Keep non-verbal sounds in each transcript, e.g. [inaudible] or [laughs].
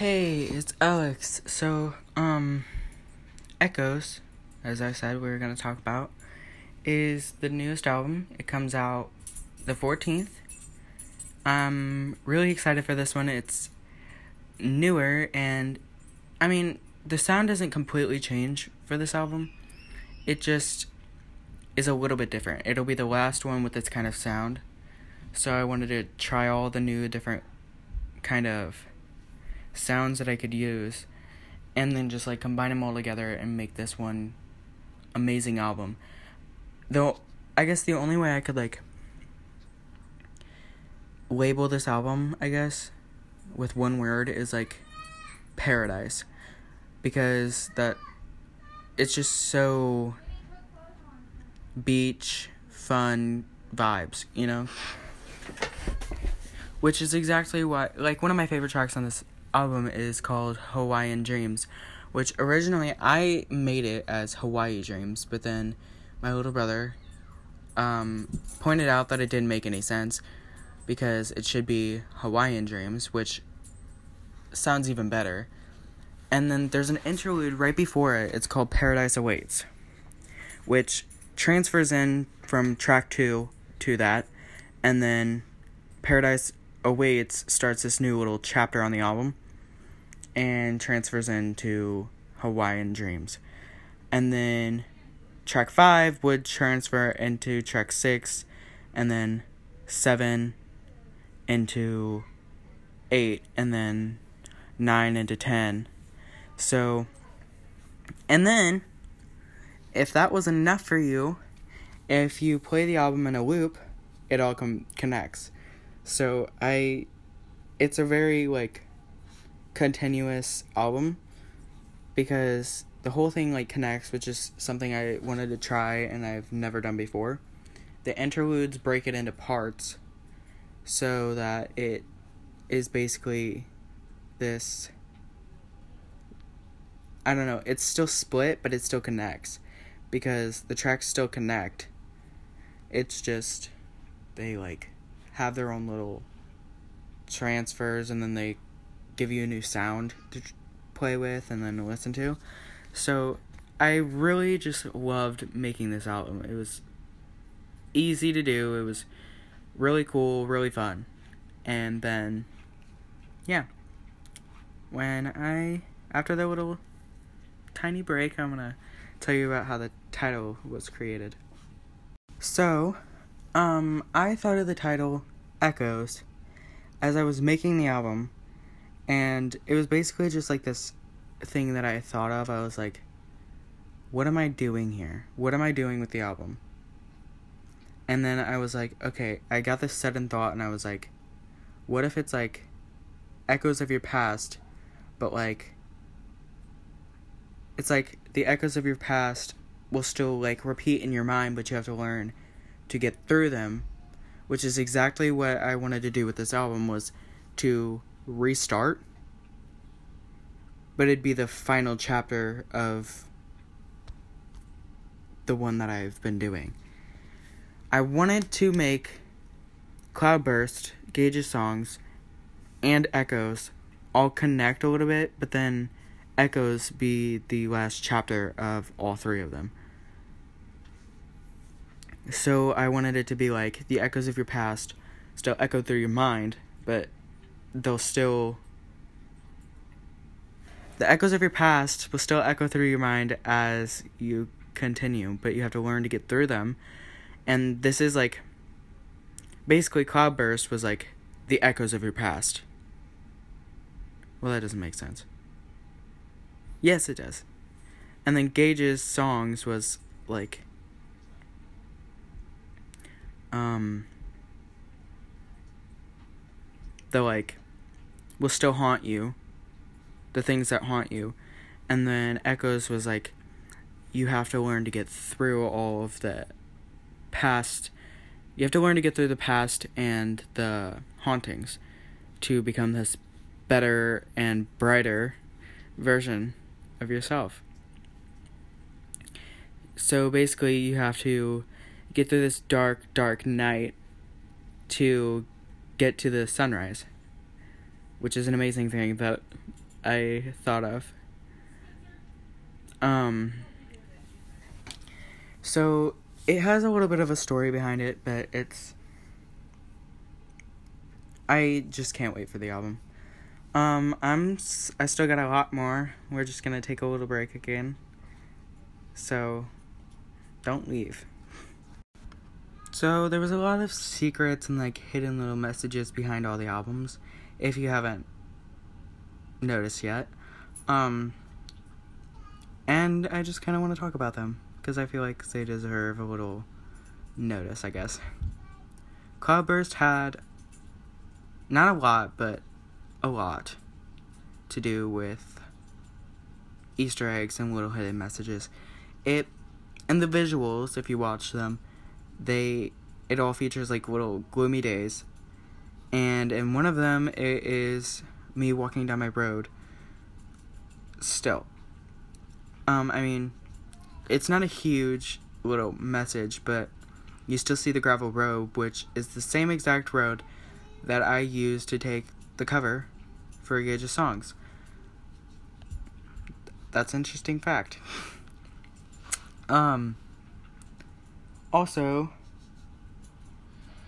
Hey, it's Alex. So, um, Echoes, as I said, we are going to talk about, is the newest album. It comes out the 14th. I'm really excited for this one. It's newer, and I mean, the sound doesn't completely change for this album. It just is a little bit different. It'll be the last one with this kind of sound. So I wanted to try all the new different kind of sounds that I could use and then just like combine them all together and make this one amazing album. Though I guess the only way I could like label this album, I guess, with one word is like paradise because that it's just so beach fun vibes, you know? Which is exactly what like one of my favorite tracks on this album is called Hawaiian Dreams, which originally I made it as Hawaii Dreams, but then my little brother um, pointed out that it didn't make any sense because it should be Hawaiian Dreams, which sounds even better. And then there's an interlude right before it. It's called Paradise Awaits, which transfers in from track 2 to that. And then Paradise Awaits starts this new little chapter on the album and transfers into Hawaiian Dreams. And then track 5 would transfer into track 6 and then 7 into 8 and then 9 into 10. So and then if that was enough for you, if you play the album in a loop, it all com- connects. So I it's a very like continuous album because the whole thing like connects, which is something I wanted to try and I've never done before. The interludes break it into parts so that it is basically this I don't know, it's still split but it still connects because the tracks still connect. It's just they like have their own little transfers and then they give you a new sound to play with and then listen to. So I really just loved making this album. It was easy to do. It was really cool, really fun. And then yeah. When I after the little tiny break, I'm going to tell you about how the title was created. So, um I thought of the title Echoes as I was making the album and it was basically just like this thing that I thought of. I was like, what am I doing here? What am I doing with the album? And then I was like, okay, I got this sudden thought, and I was like, what if it's like echoes of your past, but like, it's like the echoes of your past will still like repeat in your mind, but you have to learn to get through them, which is exactly what I wanted to do with this album was to restart, but it'd be the final chapter of the one that I've been doing. I wanted to make Cloudburst, Gage's songs, and Echoes all connect a little bit, but then Echoes be the last chapter of all three of them. So I wanted it to be like the echoes of your past still echo through your mind, but they'll still the echoes of your past will still echo through your mind as you continue, but you have to learn to get through them. And this is like basically Cloudburst was like the echoes of your past. Well, that doesn't make sense. Yes, it does. And then Gage's songs was like um the like will still haunt you, the things that haunt you. And then Echoes was like, you have to learn to get through all of the past. You have to learn to get through the past and the hauntings to become this better and brighter version of yourself. So basically, you have to get through this dark, dark night to get to the sunrise which is an amazing thing that I thought of. Um so it has a little bit of a story behind it, but it's I just can't wait for the album. Um I'm I still got a lot more. We're just to take a little break again. So don't leave. So there was a lot of secrets and like hidden little messages behind all the albums if you haven't noticed yet. Um and I just kind of want to talk about them because I feel like they deserve a little notice, I guess. Cloudburst had not a lot, but a lot to do with Easter eggs and little hidden messages. It and the visuals, if you watch them, they it all features like little gloomy days. And in one of them it is me walking down my road. Still. Um, I mean, it's not a huge little message, but you still see the gravel road, which is the same exact road that I used to take the cover for a gauge of songs. That's an interesting fact. [laughs] um also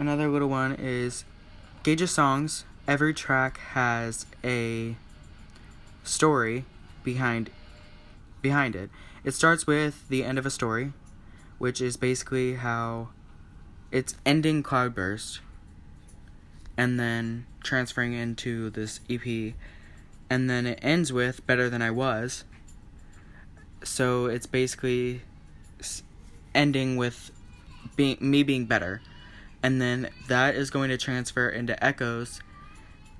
another little one is Gauge of Songs. Every track has a story behind behind it. It starts with the end of a story, which is basically how it's ending Cloudburst and then transferring into this EP. And then it ends with Better Than I Was. So it's basically ending with being me being better. And then that is going to transfer into Echoes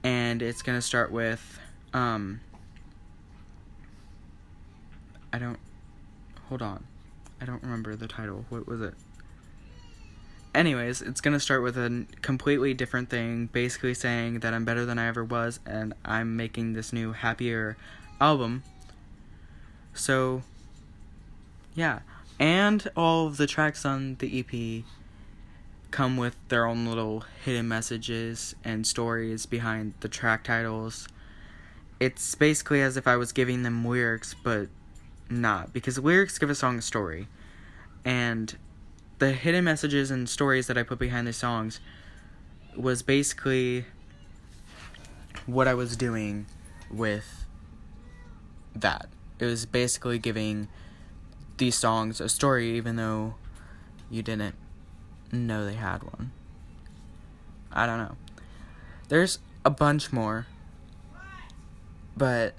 and it's going to start with um I don't hold on. I don't remember the title. What was it? Anyways, it's gonna start with a completely different thing, basically saying that I'm better than I ever was and I'm making this new happier album. So, yeah. And all of the tracks on the EP come with their own little hidden messages and stories behind the track titles. It's basically as if I was giving them lyrics, but not because lyrics give a song a story. And the hidden messages and stories that i put behind the songs was basically what i was doing with that. It was basically giving these songs a story even though you didn't know they had one i don't know there's a bunch more but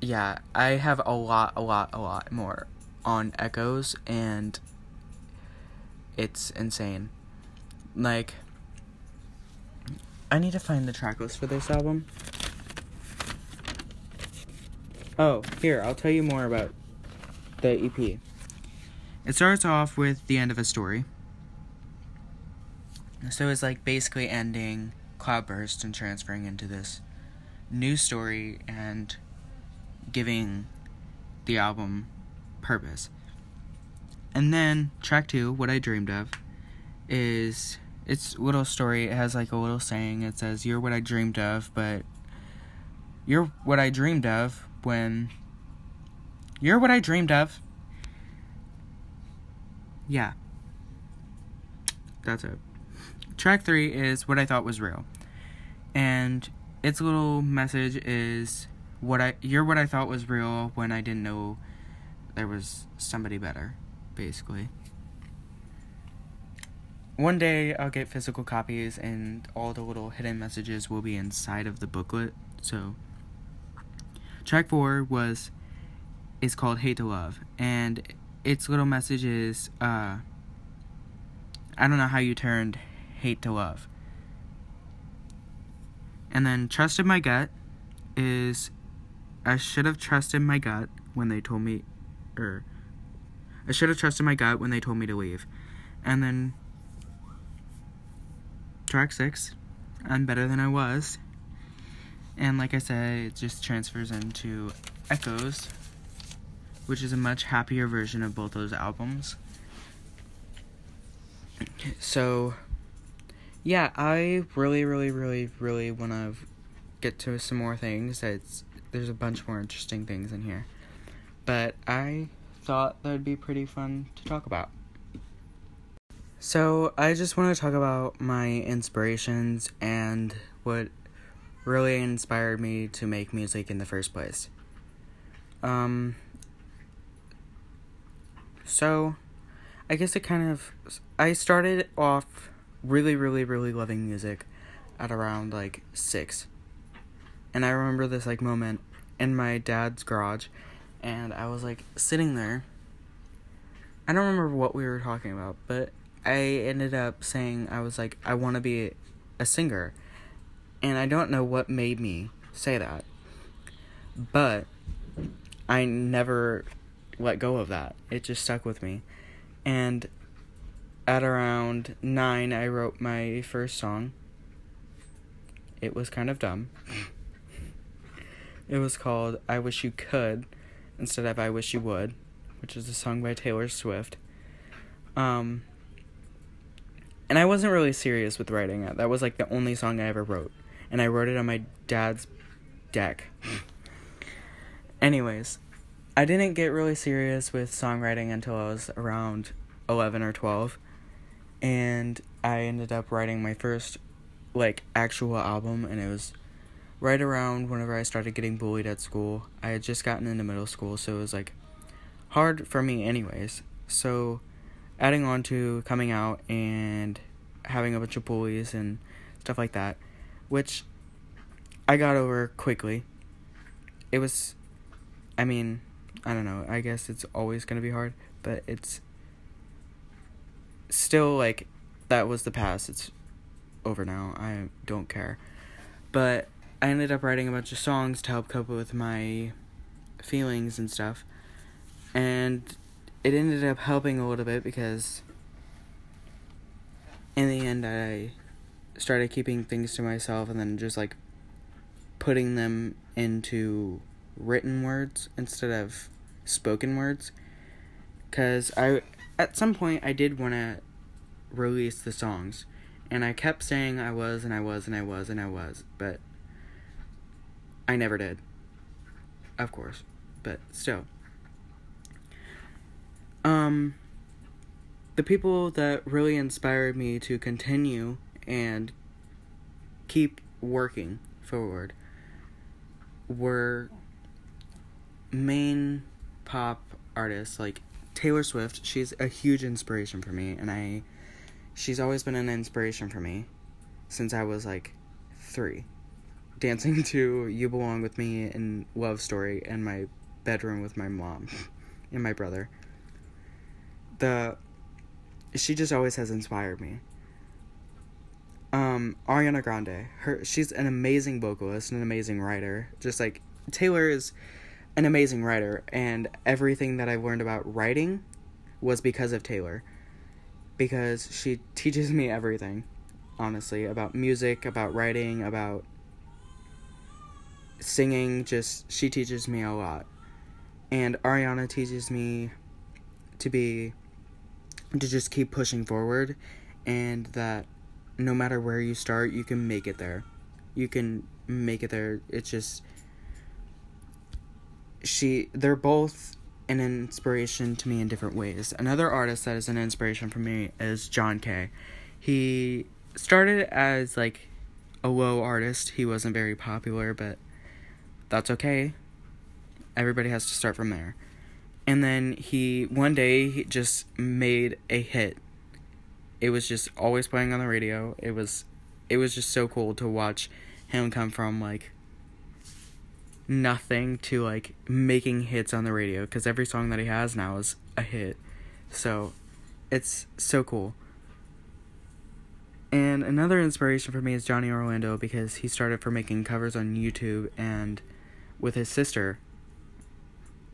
yeah, I have a lot, a lot, a lot more on Echoes, and it's insane. Like, I need to find the track list for this album. Oh, here, I'll tell you more about the EP. It starts off with the end of a story. So it's like basically ending Cloudburst and transferring into this new story and giving the album purpose. And then track two, What I Dreamed of, is it's a little story. It has like a little saying. It says, You're what I dreamed of, but you're what I dreamed of when you're what I dreamed of. Yeah. That's it. Track three is What I Thought Was Real. And its little message is what I you're what I thought was real when I didn't know there was somebody better, basically. One day I'll get physical copies and all the little hidden messages will be inside of the booklet. So track 4 was is called Hate to Love and its little message is uh I don't know how you turned hate to love. And then Trusted My Gut is I should have trusted my gut when they told me, or er, I should have trusted my gut when they told me to leave. And then track six, I'm better than I was. And like I said, it just transfers into Echoes, which is a much happier version of both those albums. So, yeah, I really, really, really, really want to get to some more things. It's there's a bunch more interesting things in here. But I thought that would be pretty fun to talk about. So, I just want to talk about my inspirations and what really inspired me to make music in the first place. Um so I guess it kind of I started off really really really loving music at around like 6. And I remember this like moment in my dad's garage and I was like sitting there. I don't remember what we were talking about, but I ended up saying I was like I want to be a singer. And I don't know what made me say that. But I never let go of that. It just stuck with me. And at around 9 I wrote my first song. It was kind of dumb. it was called I Wish You Could instead of I Wish You Would, which is a song by Taylor Swift. Um, and I wasn't really serious with writing it. That was like the only song I ever wrote. And I wrote it on my dad's deck. Anyways, I didn't get really serious with songwriting until I was around 11 or 12. And I ended up writing my first like actual album and it was right around whenever I started getting bullied at school. I had just gotten into middle school, so it was like hard for me, anyways. So, adding on to coming out and having a bunch of bullies and stuff like that, which I got over quickly. It was, I mean, I don't know, I guess it's always gonna be hard, but it's still like that was the past. It's over now. I don't care. But I ended up writing a bunch of songs to help cope with my feelings and stuff. And it ended up helping a little bit because in the end I started keeping things to myself and then just like putting them into written words instead of spoken words cuz I at some point I did want to release the songs and I kept saying I was and I was and I was and I was but I never did. Of course. But still. Um the people that really inspired me to continue and keep working forward were main pop artists like Taylor Swift. She's a huge inspiration for me and I she's always been an inspiration for me since I was like 3 dancing [laughs] to You Belong With Me and Love Story in my bedroom with my mom [laughs] and my brother. The she just always has inspired me. Um, Ariana Grande, her she's an amazing vocalist and an amazing writer. Just like Taylor is an amazing writer, and everything that I've learned about writing was because of Taylor. Because she teaches me everything, honestly, about music, about writing, about singing just she teaches me a lot. And ariana teaches me to be to just keep pushing forward and that no matter where you start you can make it there. You can make it there. It's just she they're both an inspiration to me in different ways another artist that is an inspiration for me is John K he started as like a low artist he wasn't very popular but that's okay. Everybody has to start from there. And then he one day he just made a hit. It was just always playing on the radio. It was it was just so cool to watch him come from like nothing to like making hits on the radio cuz every song that he has now is a hit. So it's so cool. And another inspiration for me is Johnny Orlando because he started for making covers on YouTube and with his sister.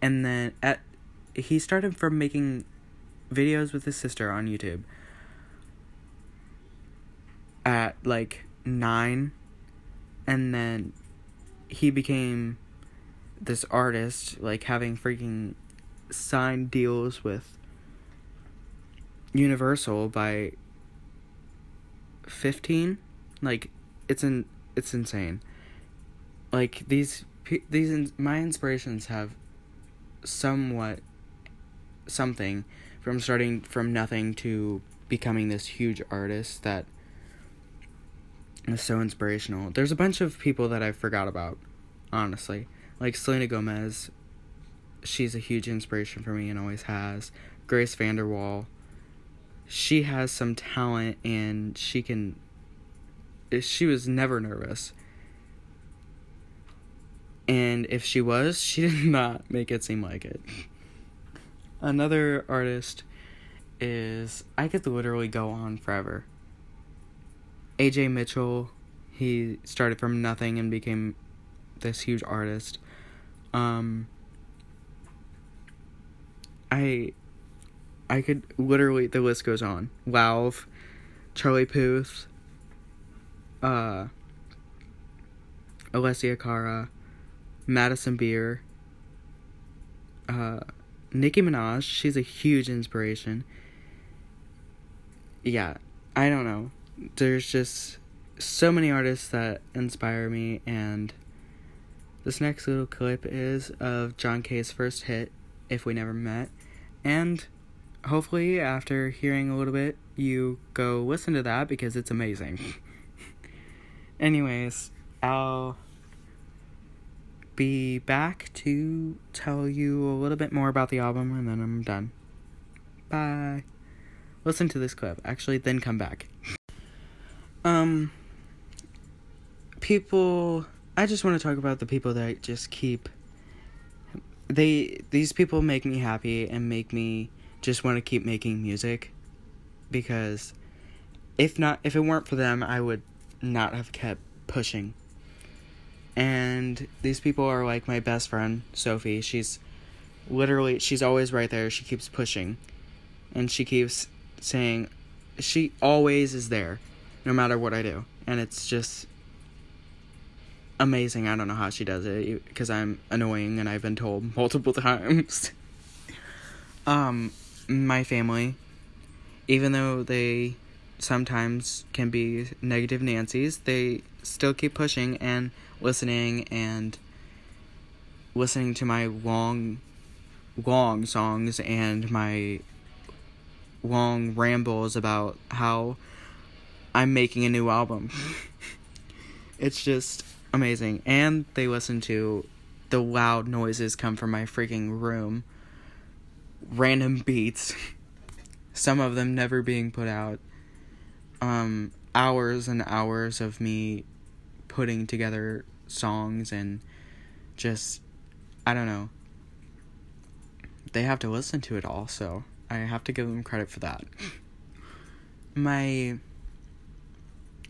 And then at he started from making videos with his sister on YouTube at like 9 and then he became this artist like having freaking signed deals with Universal by 15 like it's an it's insane like these these my inspirations have somewhat something from starting from nothing to becoming this huge artist that is so inspirational. There's a bunch of people that I forgot about, honestly. Like Selena Gomez, she's a huge inspiration for me and always has. Grace VanderWaal, she has some talent and she can. She was never nervous. And if she was, she [laughs] did not make it seem like it. Another artist is. I could literally go on forever. AJ Mitchell, he started from nothing and became this huge artist. Um, I I could literally the list goes on. Lauv, Charlie Puth, uh, Alessia Cara, Madison Beer, uh, Nicki Minaj. She's a huge inspiration. Yeah, I don't know. There's just so many artists that inspire me, and this next little clip is of John K's first hit, If We Never Met, and hopefully, after hearing a little bit, you go listen to that because it's amazing. [laughs] Anyways, I'll be back to tell you a little bit more about the album and then I'm done. Bye. Listen to this clip. Actually, then come back. um, people. I just want to talk about the people that just keep. They these people make me happy and make me just want to keep making music, because, if not if it weren't for them, I would not have kept pushing. And these people are like my best friend sophie. She's literally she's always right there. She keeps pushing. And she keeps saying she always is there no matter what i do. And it's just amazing i don't know how she does it because i'm annoying and i've been told [laughs] multiple times um my family even though they sometimes can be negative nancy's they still keep pushing and listening and listening to my long, long songs and my long rambles about how I'm making a new album. [laughs] it's just amazing. And they listen to the loud noises come from my freaking room. Random beats. [laughs] Some of them never being put out. Um, hours and hours of me putting together songs and just I don't know. They have to listen to it all, so I have to give them credit for that. My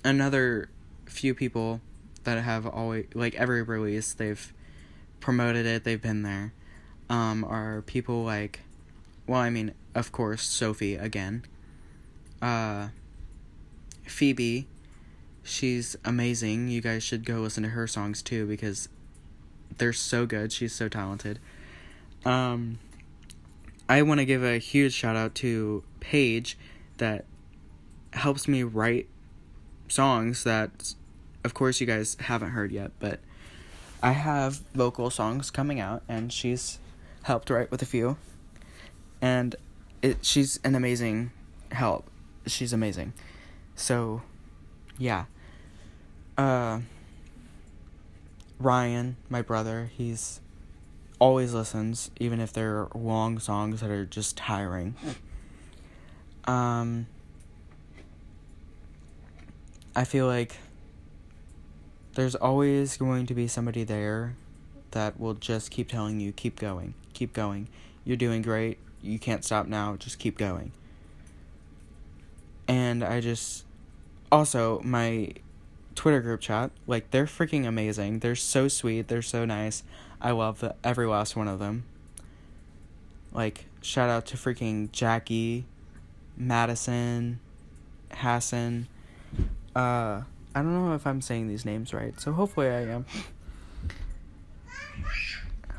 another few people that have always like every release they've promoted it, they've been there. Um are people like well, I mean, of course, Sophie again. Uh Phoebe She's amazing. You guys should go listen to her songs too because they're so good. She's so talented. Um, I want to give a huge shout out to Paige that helps me write songs that, of course, you guys haven't heard yet, but I have vocal songs coming out, and she's helped write with a few. And it, she's an amazing help. She's amazing. So, yeah uh Ryan, my brother, he's always listens, even if they're long songs that are just tiring. Um, I feel like there's always going to be somebody there that will just keep telling you, keep going, keep going. You're doing great. You can't stop now. Just keep going. And I just. Also, my Twitter group chat. Like they're freaking amazing. They're so sweet. They're so nice. I love the, every last one of them. Like shout out to freaking Jackie, Madison, Hassan. Uh, I don't know if I'm saying these names right, so hopefully I am.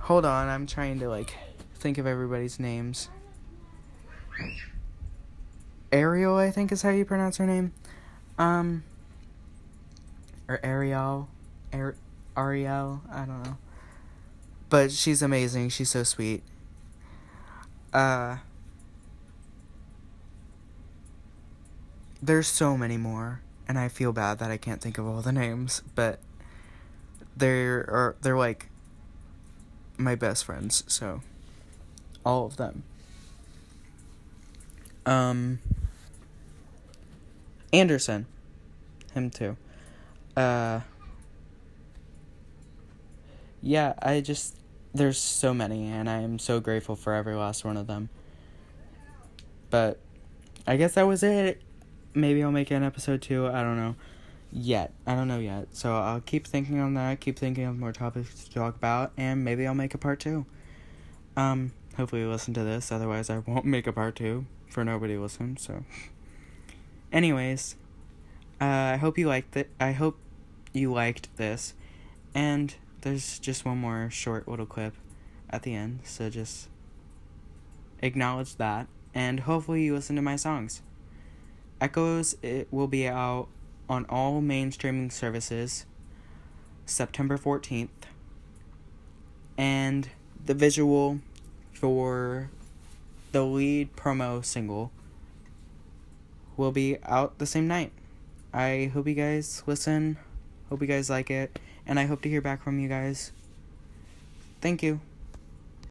Hold on, I'm trying to like think of everybody's names. Ariel, I think is how you pronounce her name. Um or Ariel, Ar- Ariel. I don't know. But she's amazing. She's so sweet. Uh, there's so many more, and I feel bad that I can't think of all the names, but they're are they're like my best friends, so all of them. Um Anderson. Him too. Uh Yeah, I just there's so many and I am so grateful for every last one of them. But I guess that was it. Maybe I'll make an episode 2, I don't know yet. I don't know yet. So I'll keep thinking on that, keep thinking of more topics to talk about, and maybe I'll make a part two. Um, hopefully you listen to this, otherwise I won't make a part two for nobody listen, so. Anyways, uh, I hope you liked it. I hope you liked this. And there's just one more short little clip at the end, so just acknowledge that. And hopefully you listen to my songs. Echoes, it will be out on all main streaming services September 14th. And the visual for the lead promo single will be out the same night. I hope you guys listen. Hope you guys like it. And I hope to hear back from you guys. Thank you.